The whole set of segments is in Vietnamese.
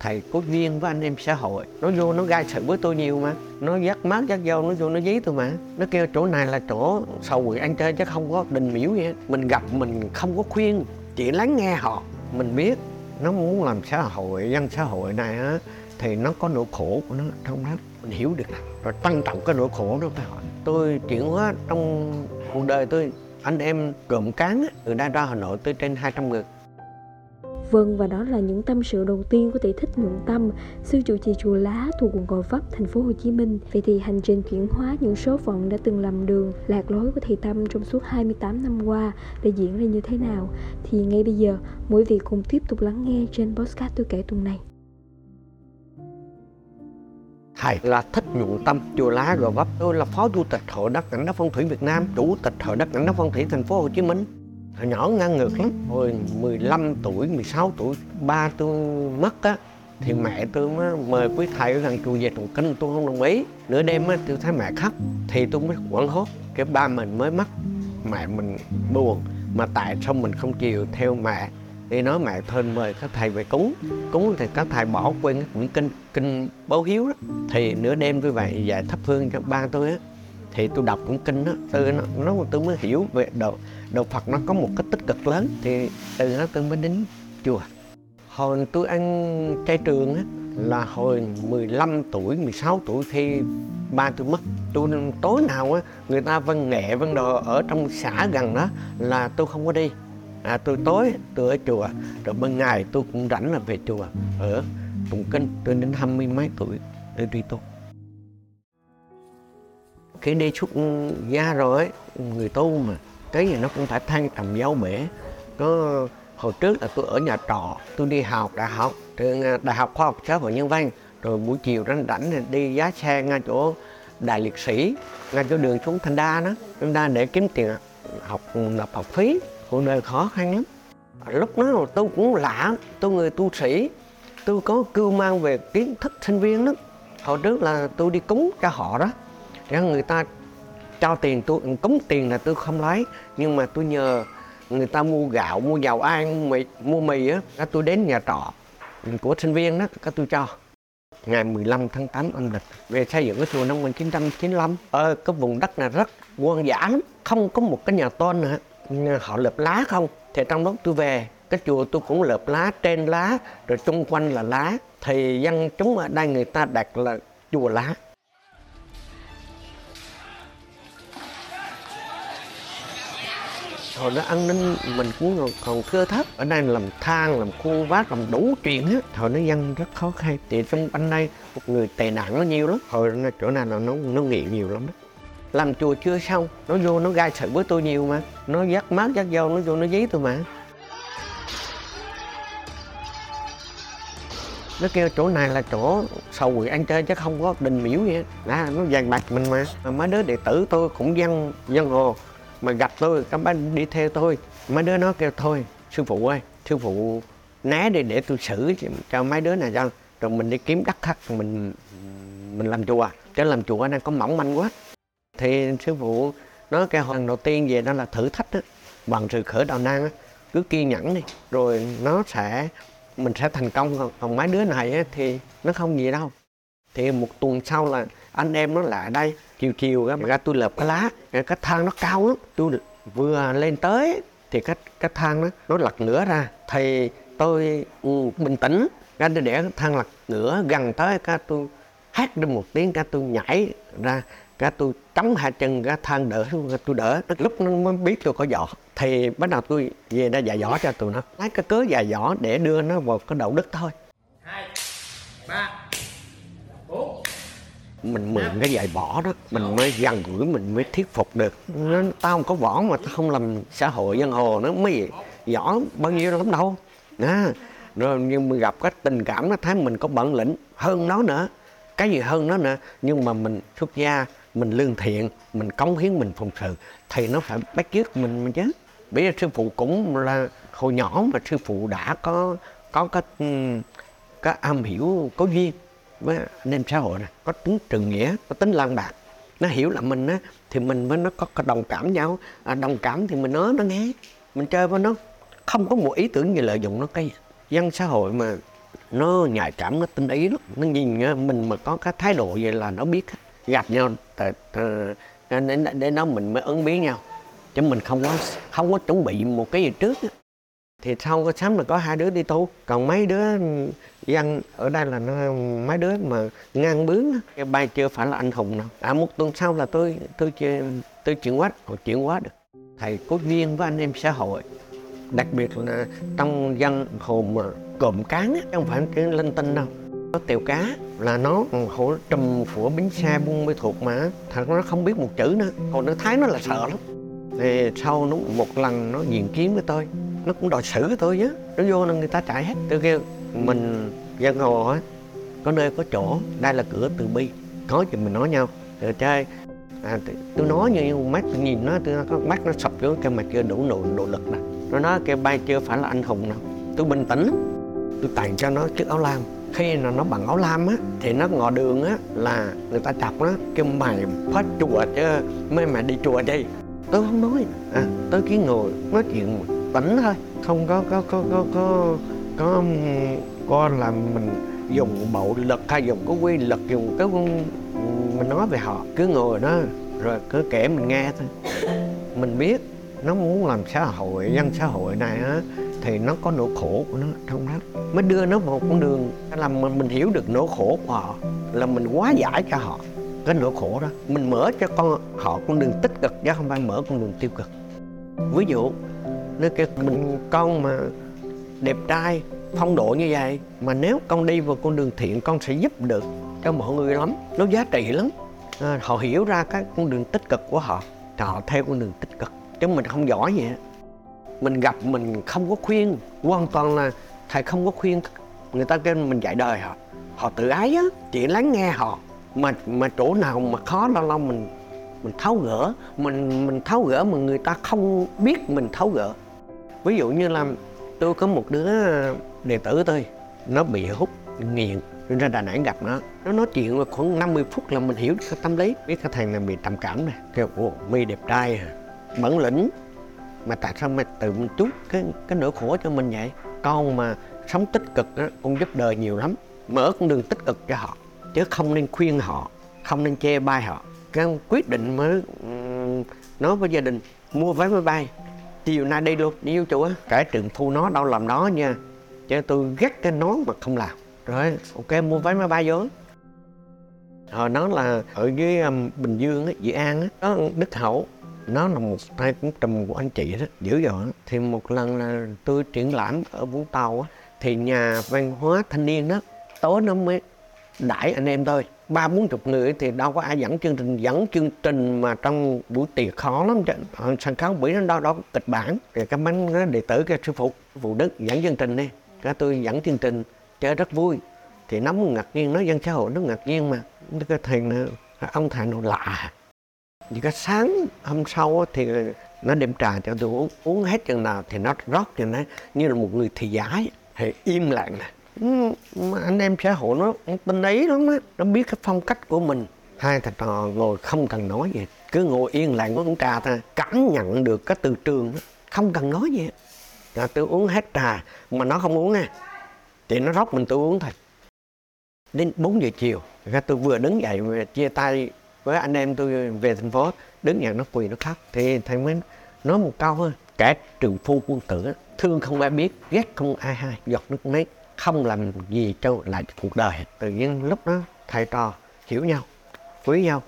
thầy có duyên với anh em xã hội. Nó vô, nó gai sự với tôi nhiều mà. Nó dắt mát dắt vô nó vô, nó dí tôi mà. Nó kêu chỗ này là chỗ sầu quỷ anh chơi chứ không có đình miễu gì mình gặp, mình không có khuyên. Chỉ lắng nghe họ. Mình biết nó muốn làm xã hội, dân xã hội này á, thì nó có nỗi khổ của nó trong đó mình hiểu được. Rồi tăng trọng cái nỗi khổ đó phải hỏi tôi chuyển hóa trong cuộc đời tôi, anh em cụm cán từ đây ra hà nội tới trên 200 người. Vâng và đó là những tâm sự đầu tiên của tỷ thích nhuận tâm, sư trụ trì chùa Lá thuộc quận Gò Vấp, thành phố Hồ Chí Minh. Vậy thì hành trình chuyển hóa những số phận đã từng lầm đường, lạc lối của thầy Tâm trong suốt 28 năm qua đã diễn ra như thế nào? Thì ngay bây giờ, mỗi vị cùng tiếp tục lắng nghe trên podcast tôi kể tuần này. thầy là thích nhuận tâm chùa lá gò vấp tôi là phó chủ tịch hội đất cảnh đất phong thủy việt nam chủ tịch hội đất cảnh đất phong thủy thành phố hồ chí minh hồi nhỏ ngang ngược lắm. Hồi 15 tuổi 16 tuổi, ba tôi mất á, thì mẹ tôi mới mời quý thầy ở gần chùa về tụng kinh, tôi không đồng ý. Nửa đêm á, tôi thấy mẹ khóc, thì tôi mới quẩn hốt, cái ba mình mới mất mẹ mình buồn, mà tại sao mình không chiều theo mẹ? Thì nói mẹ thôi, mời các thầy về cúng. Cúng thì các thầy bỏ quên cái quyển kinh kinh báo hiếu đó. Thì nửa đêm tôi vậy dạy thắp hương cho ba tôi á thì tôi đọc cũng kinh đó từ nó, nó tôi mới hiểu về đạo đạo Phật nó có một cái tích cực lớn. Thì từ đó tôi mới đến chùa. Hồi tôi ăn chay trường á là hồi 15 tuổi 16 tuổi khi ba tôi mất tôi tối nào á người ta vâng văn nghệ văn vâng đồ ở trong xã gần đó là tôi không có đi. À, tôi tối tôi ở chùa rồi ban ngày tôi cũng rảnh là về chùa. Ở tụng kinh tôi đến hai mươi mấy tuổi để đi tu khi đi xuất gia rồi ấy, người tu mà. Cái gì nó cũng phải than trầm giáo bể có hồi trước là tôi ở nhà trọ tôi đi học đại học trường à, đại học khoa học xã hội nhân văn. Rồi buổi chiều rảnh rảnh thì đi giá xe ngay chỗ đại liệt sĩ ngay chỗ đường xuống thanh đa đó. Thanh đa để kiếm tiền học nộp học phí. Cuộc đời khó khăn lắm. Lúc đó tôi cũng lạ tôi người tu sĩ. Tôi có cưu mang về kiến thức sinh viên đó hồi trước là tôi đi cúng cho họ đó để người ta trao tiền tôi cúng tiền là tôi không lấy. Nhưng mà tôi nhờ người ta mua gạo mua dầu ăn mua mì, mua mì á các tôi đến nhà trọ của sinh viên đó các tôi cho. Ngày 15 tháng 8 âm lịch về xây dựng cái chùa năm 1995 ở ờ, cái vùng đất này rất hoang dã lắm không có một cái nhà tôn nữa họ lợp lá không? Thì trong lúc tôi về cái chùa tôi cũng lợp lá trên lá rồi xung quanh là lá. Thì dân chúng ở đây người ta đặt là chùa lá. Hồi đó an ninh mình cũng còn, thưa thớt. Ở đây làm thang làm khu vác làm đủ chuyện á hồi nó dân rất khó khăn. Thì trong anh đây một người tệ nạn nó nhiều lắm. Hồi chỗ này là nó nó nghiện nhiều lắm đó. Làm chùa chưa xong nó vô nó gai sự với tôi nhiều mà. Nó dắt mát dắt dâu nó vô nó dí tôi mà. Nó kêu chỗ này là chỗ sầu quỷ ăn chơi chứ không có đình miễu vậy đó nó vàng bạc mình mà. mà mấy đứa đệ tử tôi cũng dân dân hồ mà gặp tôi các bác đi theo tôi mấy đứa nó kêu thôi sư phụ ơi sư phụ né đi để tôi xử cho mấy đứa này cho rồi mình đi kiếm đất khắc mình mình làm chùa. Chứ làm chùa đang có mỏng manh quá. Thì sư phụ nói cái lần đầu tiên về đó là thử thách đó bằng sự khởi đầu nan cứ kiên nhẫn đi rồi nó sẽ mình sẽ thành công. Còn, còn mấy đứa này thì nó không gì đâu. Thì một tuần sau là anh em nó lại đây chiều chiều ra, ra tôi lợp cái lá cái thang nó cao lắm. Tôi vừa lên tới thì cái cái thang nó nó lật ngửa ra. Thì tôi ừ, bình tĩnh ra để cái thang lật ngửa gần tới cái tôi hát lên một tiếng cái tôi nhảy ra cái tôi chống hai chân cái thang đỡ tôi đỡ. Lúc nó mới biết tôi có giỏ, thì bắt đầu tôi về đã dạy võ cho tụi nó. Lấy cái cớ dạy võ để đưa nó vào cái đạo đức thôi. Hai ba mình mượn cái dạy võ đó. Mình mới gần gũi mình mới thuyết phục được. Nó, tao không có võ mà tao không làm xã hội dân hồ nó mới võ bao nhiêu lắm đâu. À, rồi nhưng mà gặp cái tình cảm nó thấy mình có bản lĩnh hơn nó nữa. Cái gì hơn nó nữa? Nhưng mà mình xuất gia mình lương thiện mình cống hiến mình phụng sự thì nó phải bắt chước mình mà chứ. Bây giờ sư phụ cũng là hồi nhỏ mà sư phụ đã có có cái cái am hiểu có duyên với anh em xã hội này có tính trừng nghĩa có tính lan bạc. Nó hiểu là mình á thì mình với nó có, có đồng cảm nhau. À, đồng cảm thì mình nói nó nghe mình chơi với nó. Không có một ý tưởng gì lợi dụng nó. Cái dân xã hội mà nó nhạy cảm nó tinh ý lắm. Nó nhìn á, mình mà có cái thái độ vậy là nó biết gặp nhau ờ, để, để nó mình mới ứng biến nhau. Chứ mình không có không có chuẩn bị một cái gì trước thì sau cái sắm là có hai đứa đi tu còn mấy đứa dân ở đây là nó mấy đứa mà ngang bướng cái bay chưa phải là anh hùng đâu. À một tuần sau là tôi tôi chưa tôi chuyển hóa hồi chuyển hóa được. Thầy có duyên với anh em xã hội. Đặc biệt là trong dân hồn mà cộm cán á, không phải cái linh tinh đâu. Nó tèo cá là nó hổ trùm của bến xe buôn mê thuộc mà thật nó không biết một chữ nữa. Còn nó thái nó là sợ lắm. Thì sau nó một lần nó diện kiến với tôi nó cũng đòi xử với tôi chứ nó vô là người ta chạy hết. Tôi kêu mình dân hồ á có nơi có chỗ. Đây là cửa từ bi. Có gì mình nói nhau. Rồi chơi à, tôi nói như mắt tôi nhìn nó tôi có mắt nó sập xuống cái mà chưa đủ nỗ độ lực nè. Nó nói cái bay chưa phải là anh hùng đâu tôi bình tĩnh. Lắm tôi tặng cho nó chiếc áo lam. Khi là nó bằng áo lam á thì nó ngọ đường á là người ta chọc nó kêu mày phát chùa chứ mấy mày đi chùa đi. Tôi không nói. À, tới cái ngồi nói chuyện tỉnh thôi. Không có có có có có có có làm mình dùng bạo lực hay dùng cái quy lực dùng cái mình nói về họ cứ ngồi đó rồi cứ kể mình nghe thôi. Mình biết nó muốn làm xã hội dân xã hội này á thì nó có nỗi khổ của nó trong đó. Mới đưa nó vào một con đường làm mình, mình hiểu được nỗi khổ của họ là mình quá giải cho họ cái nỗi khổ đó. Mình mở cho con họ con đường tích cực chứ không phải mở con đường tiêu cực. Ví dụ nếu cái mình con mà đẹp trai phong độ như vậy. Mà nếu con đi vào con đường thiện con sẽ giúp được cho mọi người lắm. Nó giá trị lắm. À, họ hiểu ra cái con đường tích cực của họ thì họ theo con đường tích cực. Chứ mình không giỏi vậy mình gặp mình không có khuyên hoàn toàn là thầy không có khuyên. Người ta kêu mình dạy đời họ. Họ tự ái á chỉ lắng nghe họ. Mà mà chỗ nào mà khó lâu lâu mình mình tháo gỡ. Mình mình tháo gỡ mà người ta không biết mình tháo gỡ. Ví dụ như là tôi có một đứa ờ, đệ tử tôi nó bị hút nghiện ra Đà Nẵng gặp nó. Nó nói chuyện mà khoảng 50 phút là mình hiểu cái tâm lý. Biết cái thằng này bị trầm cảm này kêu ồ mi đẹp trai à bản lĩnh. Mà tại sao mày tự mình chút cái cái nỗi khổ cho mình vậy? Con mà sống tích cực á con giúp đời nhiều lắm. Mở con đường tích cực cho họ, chứ không nên khuyên họ, không nên chê bai họ. Cái quyết định mới nói với gia đình, mua vé máy bay chiều nay đi luôn đi vô chùa cả trường thu nó đâu làm đó nha. Chứ tôi gắt cái nó mà không làm. Rồi ok mua vé máy bay vô. Hồi nó là ở dưới um, bình dương á dị an á đó đức hậu nó là một tay cũng trùm của anh chị đó dữ dội. Thì một lần là tôi triển lãm ở vũng tàu á thì nhà văn hóa thanh niên đó tối nó mới đãi anh em tôi ba bốn chục người thì đâu có ai dẫn chương trình dẫn chương trình mà trong buổi tiệc khó lắm chứ. Ờ, sân khấu buổi đó đâu đó có kịch bản. Thì các bánh đệ tử cái sư phụ phụ đức dẫn chương trình đi. Cái tôi dẫn chương trình chơi rất vui. Thì nó ngạc nhiên nó dân xã hội nó ngạc nhiên mà. Cái thầy này, ông thầy nó lạ. Thì cái sáng hôm sau thì nó đem trà cho tôi uống uống hết chừng nào thì nó rót cho nó như là một người thị giả thì im lặng này anh em xã hội nó tinh ấy lắm á nó biết cái phong cách của mình. Hai thằng trò ngồi không cần nói gì, cứ ngồi yên lặng uống trà ta cảm nhận được cái từ trường đó. không cần nói gì. Là tôi uống hết trà, mà nó không uống nha, thì nó rót mình tôi uống thôi. Đến 4 giờ chiều, ra tôi vừa đứng dậy chia tay với anh em tôi về thành phố, đứng dậy nó quỳ nó khóc. Thì thầy mới nói một câu thôi, kẻ trường phu quân tử thương không ai biết, ghét không ai hay, giọt nước mắt không làm gì cho lại cuộc đời. Tự nhiên lúc đó thầy trò hiểu nhau quý nhau.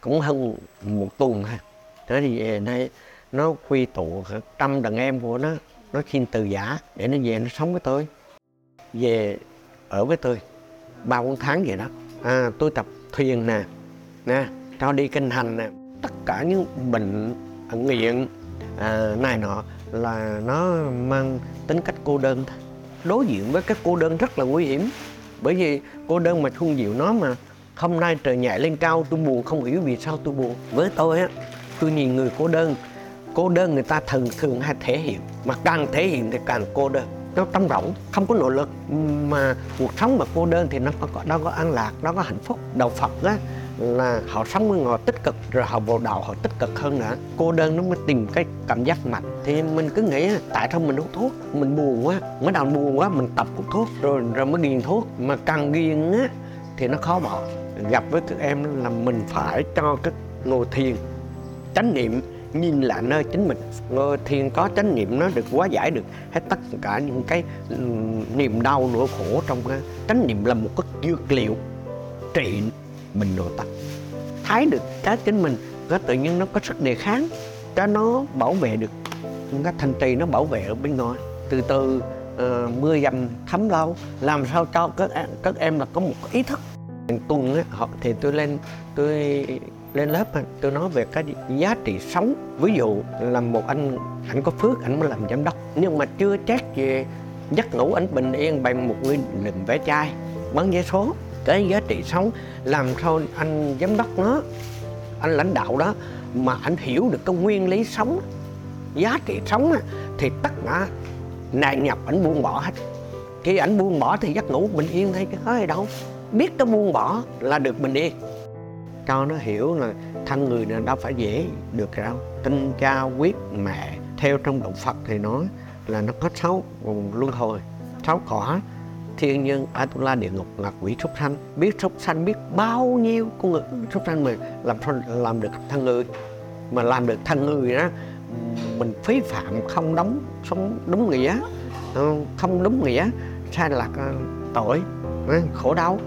Cũng hơn một tuần thôi thế thì về nay nó quy tụ trăm đàn em của nó nó xin từ giả để nó về nó sống với tôi. Về ở với tôi ba bốn tháng vậy đó. À, tôi tập thuyền nè nè cho đi kinh hành nè. Tất cả những bệnh nghiện à, này nọ là nó mang tính cách cô đơn thôi đối diện với cái cô đơn rất là nguy hiểm. Bởi vì cô đơn mà Xuân Diệu nói mà, hôm nay trời nhảy lên cao, tôi buồn, không hiểu vì sao tôi buồn. Với tôi á, tôi nhìn người cô đơn cô đơn người ta thường thường hay thể hiện, mà càng thể hiện thì càng cô đơn nó trống rỗng không có nội lực, mà cuộc sống mà cô đơn thì nó có đâu có an lạc, nó có hạnh phúc. Đạo phật á, là họ sống với ngồi tích cực, rồi họ vào đạo họ tích cực hơn nữa. Cô đơn nó mới tìm cái cảm giác mạnh. Thì mình cứ nghĩ tại sao mình hút thuốc? Mình buồn quá, mới đầu buồn quá, mình tập hút thuốc, rồi rồi mới nghiền thuốc. Mà càng nghiền á, thì nó khó bỏ. Gặp với các em là mình phải cho cái ngồi thiền, chánh niệm nhìn lại nơi chính mình. Ngồi thiền có chánh niệm nó được hóa giải được hết tất cả những cái niềm đau nỗi khổ trong cái chánh niệm là một cái dược liệu trị mình nội tâm. Thấy được cái chính mình có tự nhiên nó có sức đề kháng cho nó bảo vệ được. Cái thanh trì nó bảo vệ ở bên ngoài. Từ từ uh, mưa dầm thấm lâu làm sao cho các em, các em là có một ý thức. Tuần á, họ thì tôi lên tôi lên lớp tôi nói về cái giá trị sống. Ví dụ là một anh anh có phước anh mới làm giám đốc. Nhưng mà chưa chắc về giấc ngủ anh bình yên bằng một người lừng vẽ chai. Bán vé số, cái giá trị sống, làm sao anh giám đốc nó, anh lãnh đạo đó, mà anh hiểu được cái nguyên lý sống, giá trị sống thì tất cả nạn nhập ảnh buông bỏ hết. Khi ảnh buông bỏ thì giấc ngủ bình yên thôi chứ có gì đâu. Biết cái buông bỏ là được bình yên cho nó hiểu là thân người này đâu phải dễ được đâu. Tinh cha quyết mẹ, theo trong động phật thì nói là nó có sáu luân hồi, sáu cõi. Thiên nhân, Atula, địa ngục ngạ quỷ súc sanh. Biết súc sanh biết bao nhiêu con người súc sanh mà làm làm được thân người. Mà làm được thân người đó, mình phí phạm không đóng sống đúng nghĩa. Ờ, không đúng nghĩa, sai lạc ờ, tội ờ, khổ đau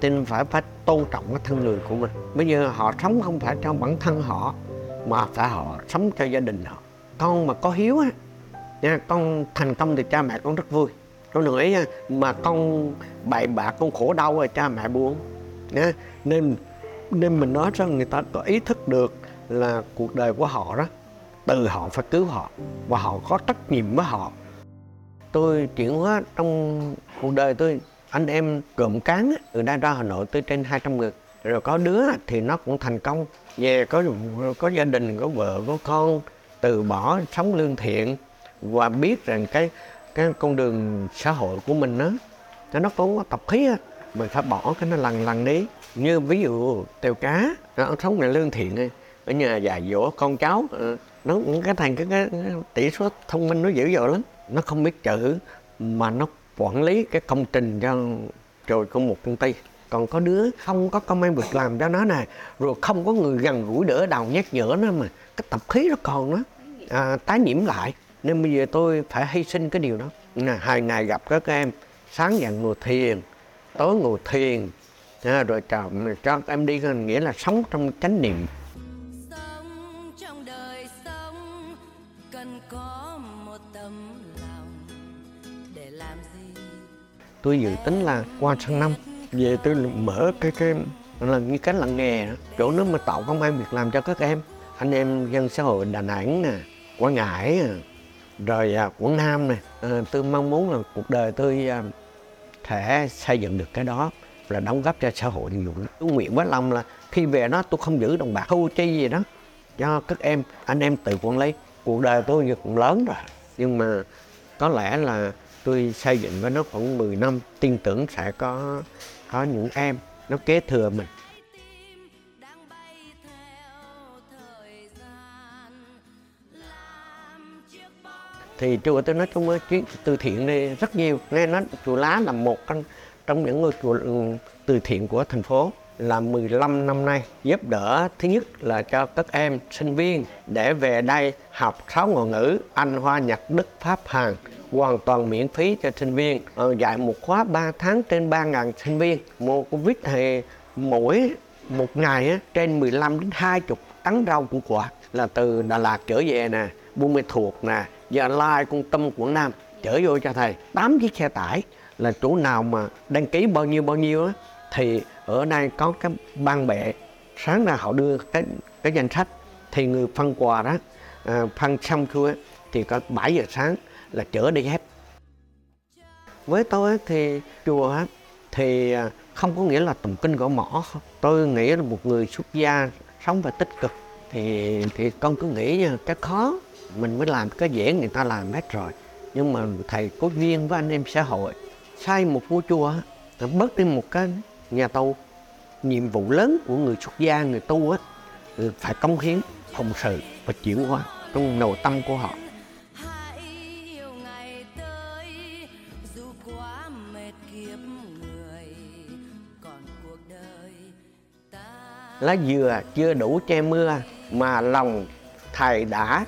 nên phải phải tôn trọng cái thân người của mình. Bây giờ họ sống không phải cho bản thân họ, mà phải họ sống cho gia đình họ. Con mà có hiếu á, nha, con thành công thì cha mẹ con rất vui. Con đừng ý nha, mà con bậy bạ, con khổ đau rồi cha mẹ buồn, nha. Nên nên mình nói cho người ta có ý thức được là cuộc đời của họ đó, từ họ phải cứu họ, và họ có trách nhiệm với họ. Tôi chuyển hóa trong cuộc đời tôi anh em cụm cán từ đây ra Hà Nội tới trên 200 người. Rồi có đứa thì nó cũng thành công. Về có có gia đình có vợ có con từ bỏ sống lương thiện. Và biết rằng cái cái con đường xã hội của mình đó nó cũng có tập khí á mình phải bỏ cái nó lần lần đi. Như ví dụ tèo cá nó sống là lương thiện ở nhà dạy dỗ con cháu ờ, nó nó cái thành cái, cái, cái tỷ số thông minh nó dữ dội lắm. Nó không biết chữ mà nó quản lý cái công trình cho rồi của một công ty. Còn có đứa không có công an việc làm cho nó này rồi không có người gần gũi đỡ đầu nhắc nhở nó mà cái tập khí nó còn nó à, tái nhiễm lại. Nên bây giờ tôi phải hy sinh cái điều đó. Nè hai ngày gặp các em sáng dậy ngồi thiền tối ngồi thiền. À, rồi cho, cho các em đi nghĩa là sống trong chánh niệm. Tôi dự tính là qua sang năm về tôi mở cái cái là như cái làng nghề đó. chỗ nó mà tạo công an việc làm cho các em anh em dân xã hội đà nẵng nè quảng ngãi nè rồi à, quảng nam nè à, tôi mong muốn là cuộc đời tôi à, thể xây dựng được cái đó là đóng góp cho xã hội nhiều lắm tôi nguyện với lòng là khi về đó tôi không giữ đồng bạc thu chi gì đó cho các em anh em tự quản lý cuộc đời tôi cũng lớn rồi nhưng mà có lẽ là tôi xây dựng với nó khoảng 10 năm tin tưởng sẽ có có những em nó kế thừa mình. Thì chùa tôi nói chung á, chuyến từ thiện này rất nhiều nghe nói chùa Lá là một trong trong những ngôi chùa ừ, từ thiện của thành phố. Là 15 năm nay giúp đỡ thứ nhất là cho các em sinh viên để về đây học sáu ngôn ngữ Anh, Hoa, Nhật, Đức, Pháp, Hàn hoàn toàn miễn phí cho sinh viên. Ờ, dạy một khóa 3 tháng trên 3.000 sinh viên. Mùa Covid thì mỗi một ngày trên 15 đến 20 tấn rau củ quả. Là từ Đà Lạt trở về nè Buôn Mê Thuột nè Gia Lai Con Tâm Quảng Nam chở vô cho thầy. 8 chiếc xe tải. Là chỗ nào mà đăng ký bao nhiêu bao nhiêu á thì ở đây có cái ban bệ. Sáng ra họ đưa cái cái danh sách. Thì người phân quà đó à, phân xong xuôi thì có 7 giờ sáng là chữa đi hết. Với tôi thì chùa thì à, không có nghĩa là tụng kinh gõ mỏ tôi nghĩ là một người xuất gia sống và tích cực thì thì con cứ nghĩ cái khó, mình mới làm cái dễ người ta làm hết rồi. Nhưng mà thầy có duyên với anh em xã hội, xây một ngôi chùa bớt đi một cái nhà tu nhiệm vụ lớn của người xuất gia, người tu á phải cống hiến, phụng sự và chuyển hóa trong nội tâm của họ. lá dừa chưa đủ che mưa mà lòng thầy đã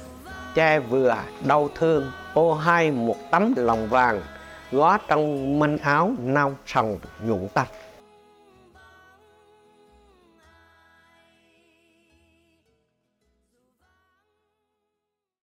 che vừa đau thương. Ô hai một tấm lòng vàng góa trong manh áo nao sòng nhuộn tắt